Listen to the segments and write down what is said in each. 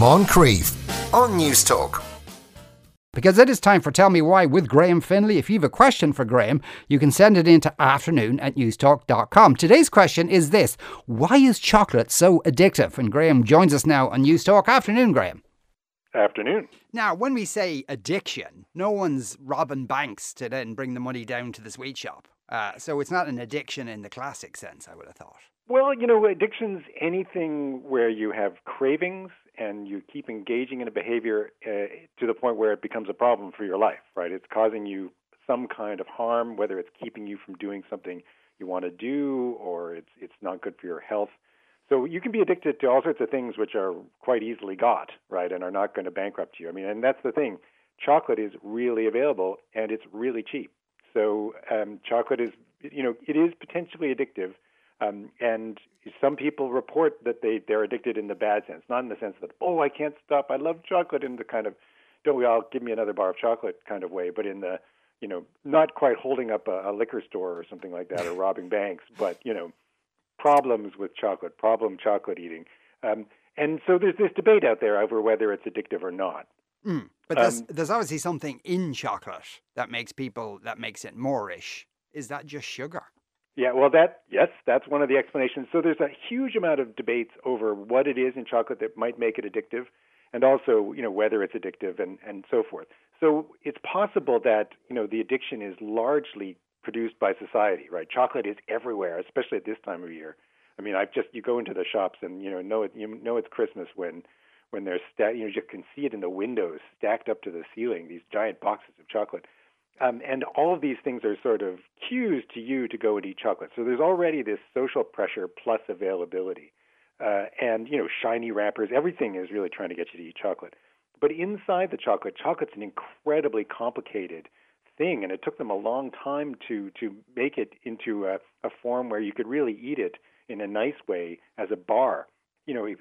Moncrieff on Newstalk. Because it is time for Tell Me Why with Graham Finlay. If you have a question for Graham, you can send it in to afternoon at newstalk.com. Today's question is this Why is chocolate so addictive? And Graham joins us now on Newstalk. Afternoon, Graham. Afternoon. Now, when we say addiction, no one's robbing banks to then bring the money down to the sweet shop. Uh, so it's not an addiction in the classic sense, I would have thought. Well, you know, addiction's anything where you have cravings and you keep engaging in a behavior uh, to the point where it becomes a problem for your life, right? It's causing you some kind of harm, whether it's keeping you from doing something you want to do or it's it's not good for your health. So you can be addicted to all sorts of things which are quite easily got, right, and are not going to bankrupt you. I mean, and that's the thing. Chocolate is really available and it's really cheap. So um, chocolate is, you know, it is potentially addictive um, and some people report that they they're addicted in the bad sense, not in the sense that oh I can't stop, I love chocolate in the kind of don't we all give me another bar of chocolate kind of way, but in the you know not quite holding up a, a liquor store or something like that or robbing banks, but you know problems with chocolate, problem chocolate eating. Um, and so there's this debate out there over whether it's addictive or not. Mm, but there's, um, there's obviously something in chocolate that makes people that makes it moreish. Is that just sugar? Yeah, well, that yes, that's one of the explanations. So there's a huge amount of debates over what it is in chocolate that might make it addictive, and also you know whether it's addictive and and so forth. So it's possible that you know the addiction is largely produced by society, right? Chocolate is everywhere, especially at this time of year. I mean, I've just you go into the shops and you know know it you know it's Christmas when when there's sta- you know you can see it in the windows stacked up to the ceiling these giant boxes of chocolate. Um, and all of these things are sort of cues to you to go and eat chocolate. So there's already this social pressure plus availability. Uh, and, you know, shiny wrappers, everything is really trying to get you to eat chocolate. But inside the chocolate, chocolate's an incredibly complicated thing, and it took them a long time to, to make it into a, a form where you could really eat it in a nice way as a bar. You know, if,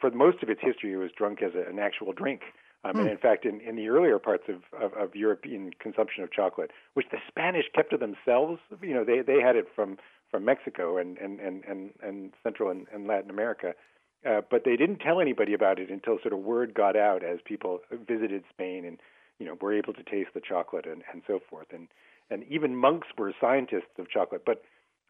for most of its history, it was drunk as a, an actual drink. Um, And hmm. in fact, in, in the earlier parts of, of, of European consumption of chocolate, which the Spanish kept to themselves, you know, they, they had it from, from Mexico and, and, and, and, and Central and, and Latin America. Uh, but they didn't tell anybody about it until sort of word got out as people visited Spain and you know were able to taste the chocolate and, and so forth. And and even monks were scientists of chocolate. But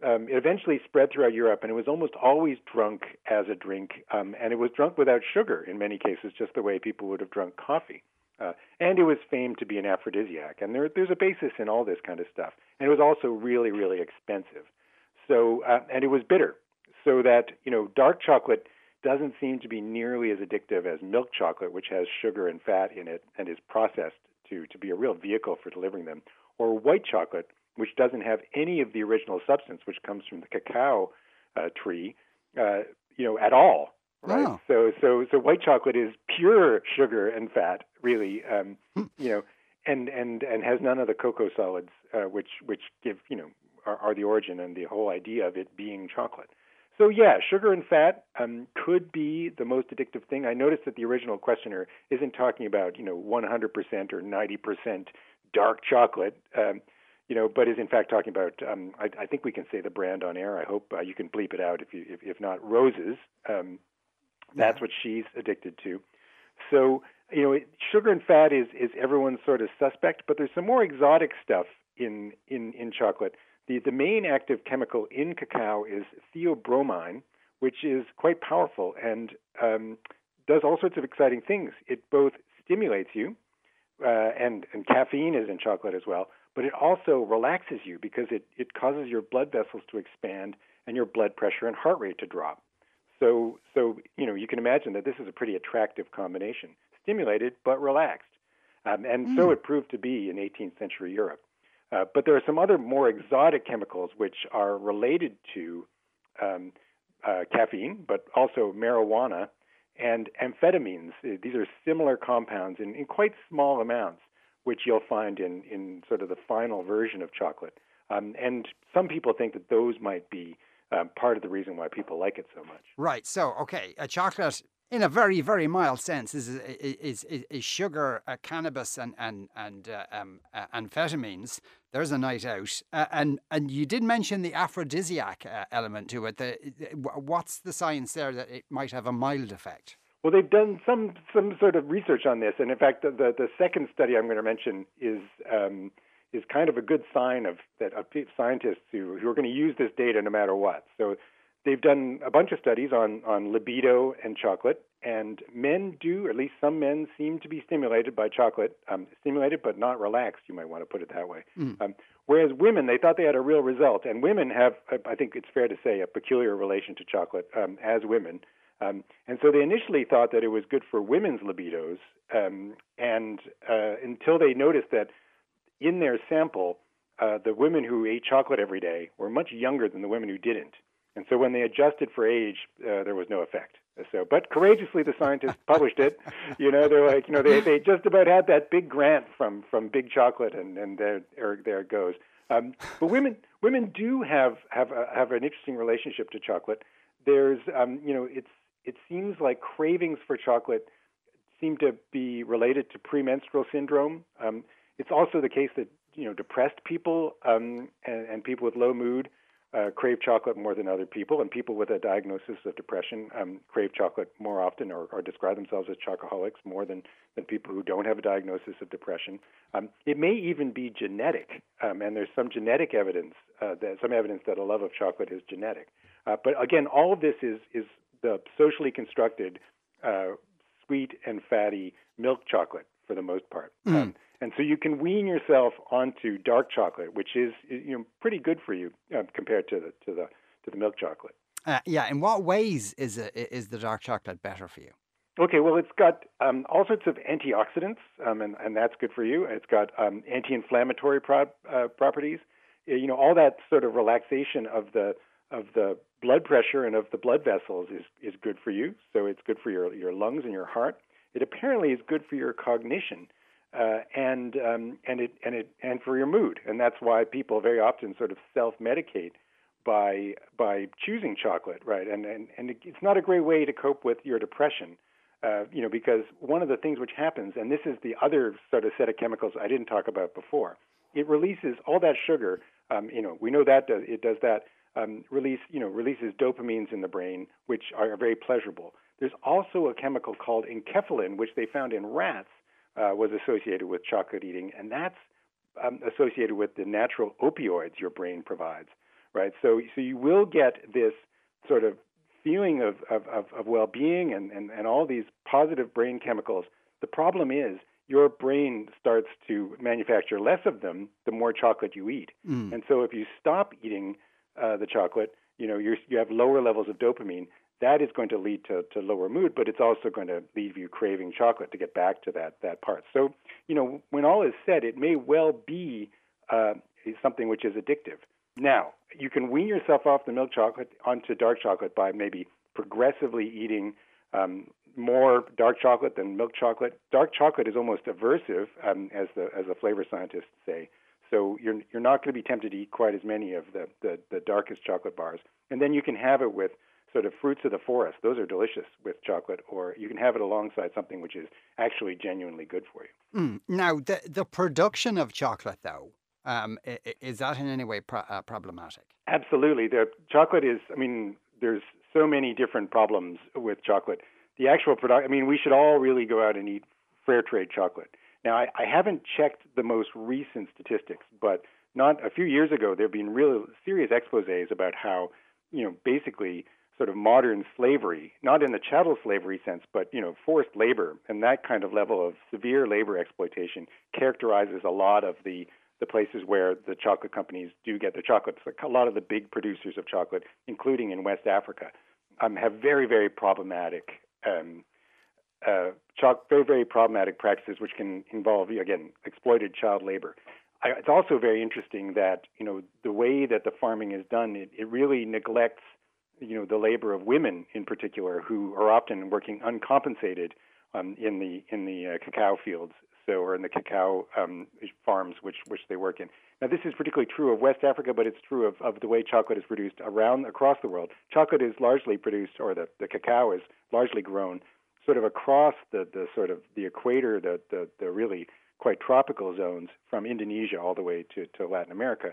um, it eventually spread throughout Europe, and it was almost always drunk as a drink, um, and it was drunk without sugar in many cases, just the way people would have drunk coffee. Uh, and it was famed to be an aphrodisiac, and there, there's a basis in all this kind of stuff. And it was also really, really expensive. So, uh, and it was bitter, so that you know, dark chocolate doesn't seem to be nearly as addictive as milk chocolate, which has sugar and fat in it and is processed to to be a real vehicle for delivering them, or white chocolate, which doesn't have any of the original substance, which comes from the cacao uh, tree, uh, you know, at all. Right. Oh. So, so, so white chocolate is pure sugar and fat, really. Um, hmm. you know, and and and has none of the cocoa solids, uh, which which give you know are, are the origin and the whole idea of it being chocolate. So yeah, sugar and fat um, could be the most addictive thing. I noticed that the original questioner isn't talking about you know 100% or 90% dark chocolate. Um, you know, but is in fact talking about. Um, I, I, think we can say the brand on air. I hope uh, you can bleep it out if you if, if not roses. Um, that's what she's addicted to. So you know, sugar and fat is is everyone's sort of suspect, but there's some more exotic stuff in in in chocolate. The the main active chemical in cacao is theobromine, which is quite powerful and um, does all sorts of exciting things. It both stimulates you, uh, and and caffeine is in chocolate as well but it also relaxes you because it, it causes your blood vessels to expand and your blood pressure and heart rate to drop. So, so you know, you can imagine that this is a pretty attractive combination, stimulated but relaxed. Um, and mm. so it proved to be in 18th century Europe. Uh, but there are some other more exotic chemicals which are related to um, uh, caffeine, but also marijuana and amphetamines. These are similar compounds in, in quite small amounts which you'll find in, in sort of the final version of chocolate. Um, and some people think that those might be um, part of the reason why people like it so much. Right. So, okay, a chocolate, in a very, very mild sense, is is is, is sugar, uh, cannabis, and and and uh, um, uh, amphetamines. There's a night out, uh, and and you did mention the aphrodisiac uh, element to it. The, what's the science there that it might have a mild effect? Well, they've done some some sort of research on this, and in fact, the the, the second study I'm going to mention is um, is kind of a good sign of that of scientists who who are going to use this data no matter what. So they've done a bunch of studies on on libido and chocolate, and men do, or at least some men, seem to be stimulated by chocolate, um, stimulated but not relaxed. You might want to put it that way. Mm. Um, whereas women, they thought they had a real result, and women have, I think it's fair to say, a peculiar relation to chocolate um, as women. Um, and so they initially thought that it was good for women's libidos, um, and uh, until they noticed that in their sample, uh, the women who ate chocolate every day were much younger than the women who didn't. And so when they adjusted for age, uh, there was no effect. So, but courageously, the scientists published it. You know, they're like, you know, they they just about had that big grant from from Big Chocolate, and and there there it goes. Um, but women women do have have a, have an interesting relationship to chocolate. There's, um, you know, it's it seems like cravings for chocolate seem to be related to premenstrual syndrome. Um, it's also the case that you know depressed people um, and, and, people with low mood uh, crave chocolate more than other people, and people with a diagnosis of depression um, crave chocolate more often or, or, describe themselves as chocoholics more than, than people who don't have a diagnosis of depression. Um, it may even be genetic, um, and there's some genetic evidence uh, that some evidence that a love of chocolate is genetic. Uh, but again, all of this is is the socially constructed uh, sweet and fatty milk chocolate for the most part. Mm. Um, and so you can wean yourself onto dark chocolate, which is you know pretty good for you uh, compared to the to the to the milk chocolate. Uh, yeah. In what ways is it, is the dark chocolate better for you? Okay, well, it's got um, all sorts of antioxidants, um, and, and that's good for you. It's got um, anti-inflammatory pro- uh, properties. You know, all that sort of relaxation of the of the blood pressure and of the blood vessels is, is good for you. So it's good for your, your lungs and your heart. It apparently is good for your cognition uh, and um, and it and it and for your mood. And that's why people very often sort of self-medicate by by choosing chocolate, right? And and and it's not a great way to cope with your depression. Uh, you know, because one of the things which happens, and this is the other sort of set of chemicals I didn't talk about before, it releases all that sugar. Um, you know, we know that does, it does that um, release, you know, releases dopamines in the brain, which are very pleasurable. There's also a chemical called enkephalin, which they found in rats uh, was associated with chocolate eating, and that's um, associated with the natural opioids your brain provides, right? So, so you will get this sort of feeling of, of, of, of well-being and, and, and all these positive brain chemicals. The problem is your brain starts to manufacture less of them the more chocolate you eat. Mm. And so if you stop eating uh, the chocolate, you know, you you have lower levels of dopamine. That is going to lead to, to lower mood, but it's also going to leave you craving chocolate to get back to that that part. So, you know, when all is said, it may well be uh, something which is addictive. Now, you can wean yourself off the milk chocolate onto dark chocolate by maybe progressively eating um, more dark chocolate than milk chocolate. Dark chocolate is almost aversive, um, as the as the flavor scientists say. So you're you're not going to be tempted to eat quite as many of the, the, the darkest chocolate bars. And then you can have it with sort of fruits of the forest. Those are delicious with chocolate, or you can have it alongside something which is actually genuinely good for you. Mm. Now, the the production of chocolate, though, um, is that in any way pro- uh, problematic? Absolutely. The chocolate is. I mean, there's so many different problems with chocolate. The actual product. I mean, we should all really go out and eat fair trade chocolate. Now, I, I haven't checked the most recent statistics, but not a few years ago, there have been real serious exposés about how, you know, basically sort of modern slavery, not in the chattel slavery sense, but you know, forced labor and that kind of level of severe labor exploitation characterizes a lot of the the places where the chocolate companies do get their chocolate. a lot of the big producers of chocolate, including in West Africa, um, have very very problematic um, uh, very, very problematic practices which can involve, again, exploited child labor. I, it's also very interesting that, you know, the way that the farming is done, it, it really neglects, you know, the labor of women in particular who are often working uncompensated um, in the in the uh, cacao fields, so or in the cacao um, farms which which they work in. Now, this is particularly true of West Africa, but it's true of, of the way chocolate is produced around across the world. Chocolate is largely produced, or the, the cacao is largely grown sort of across the, the sort of the equator, the, the, the really quite tropical zones from Indonesia all the way to, to Latin America.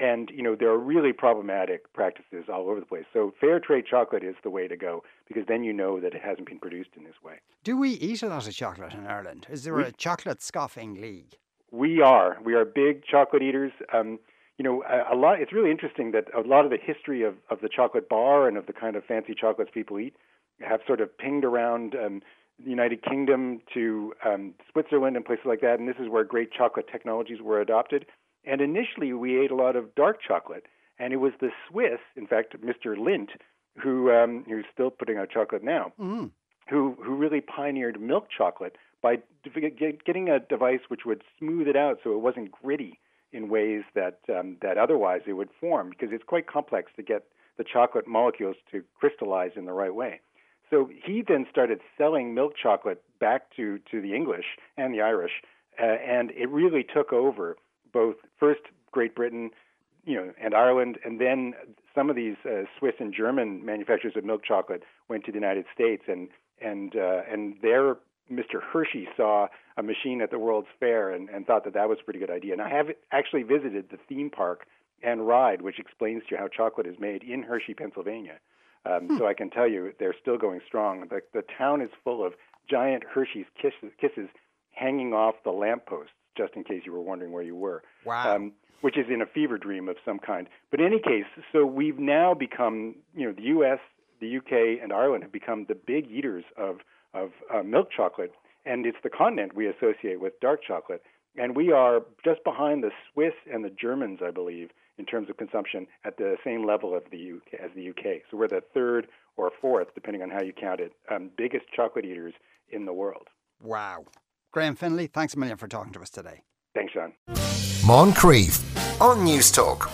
And you know there are really problematic practices all over the place. So fair trade chocolate is the way to go because then you know that it hasn't been produced in this way. Do we eat a lot of chocolate in Ireland? Is there we, a chocolate scoffing league? We are. We are big chocolate eaters. Um, you know, a, a, lot. It's really interesting that a lot of the history of, of the chocolate bar and of the kind of fancy chocolates people eat have sort of pinged around um, the United Kingdom to um, Switzerland and places like that. And this is where great chocolate technologies were adopted. And initially, we ate a lot of dark chocolate, and it was the Swiss, in fact, Mr. Lindt, who um, who's still putting out chocolate now, mm. who who really pioneered milk chocolate by getting a device which would smooth it out so it wasn't gritty in ways that um, that otherwise it would form because it's quite complex to get the chocolate molecules to crystallize in the right way. So he then started selling milk chocolate back to to the English and the Irish, uh, and it really took over both first Great Britain, you know, and Ireland, and then some of these uh, Swiss and German manufacturers of milk chocolate went to the United States, and and uh, and their Mr. Hershey saw a machine at the World's Fair and, and thought that that was a pretty good idea. And I have actually visited the theme park and ride, which explains to you how chocolate is made in Hershey, Pennsylvania. Um, hmm. So I can tell you they're still going strong. The, the town is full of giant Hershey's kisses, kisses hanging off the lampposts just in case you were wondering where you were. Wow. Um, which is in a fever dream of some kind. But in any case, so we've now become, you know, the U.S., the UK, and Ireland have become the big eaters of of uh, milk chocolate, and it's the continent we associate with dark chocolate. And we are just behind the Swiss and the Germans, I believe, in terms of consumption at the same level of the UK, as the UK. So we're the third or fourth, depending on how you count it, um, biggest chocolate eaters in the world. Wow. Graham Finlay, thanks a million for talking to us today. Thanks, Sean. Moncrieff on Newstalk.